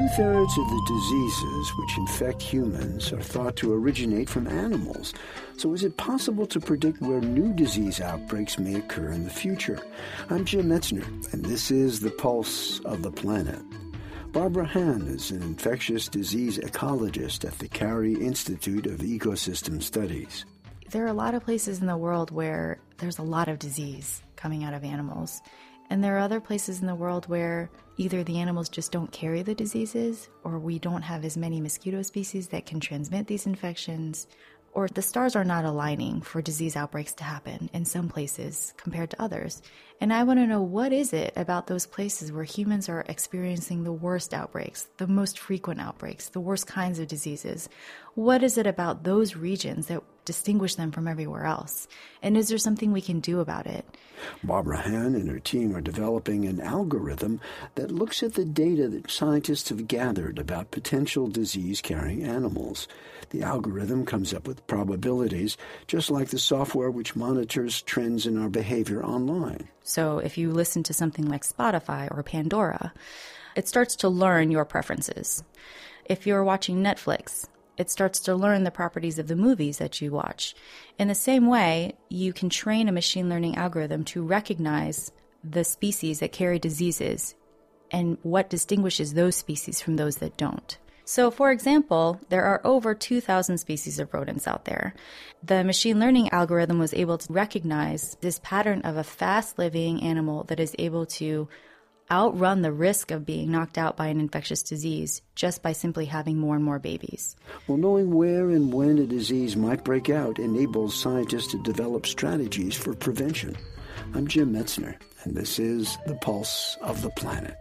Two thirds of the diseases which infect humans are thought to originate from animals. So, is it possible to predict where new disease outbreaks may occur in the future? I'm Jim Metzner, and this is The Pulse of the Planet. Barbara Han is an infectious disease ecologist at the Cary Institute of Ecosystem Studies. There are a lot of places in the world where there's a lot of disease coming out of animals. And there are other places in the world where either the animals just don't carry the diseases, or we don't have as many mosquito species that can transmit these infections, or the stars are not aligning for disease outbreaks to happen in some places compared to others. And I want to know what is it about those places where humans are experiencing the worst outbreaks, the most frequent outbreaks, the worst kinds of diseases? What is it about those regions that distinguish them from everywhere else? And is there something we can do about it? Barbara Han and her team are developing an algorithm that looks at the data that scientists have gathered about potential disease carrying animals. The algorithm comes up with probabilities, just like the software which monitors trends in our behavior online. So if you listen to something like Spotify or Pandora, it starts to learn your preferences. If you're watching Netflix, it starts to learn the properties of the movies that you watch. In the same way, you can train a machine learning algorithm to recognize the species that carry diseases and what distinguishes those species from those that don't. So, for example, there are over 2,000 species of rodents out there. The machine learning algorithm was able to recognize this pattern of a fast living animal that is able to outrun the risk of being knocked out by an infectious disease just by simply having more and more babies. Well, knowing where and when a disease might break out enables scientists to develop strategies for prevention. I'm Jim Metzner, and this is The Pulse of the Planet.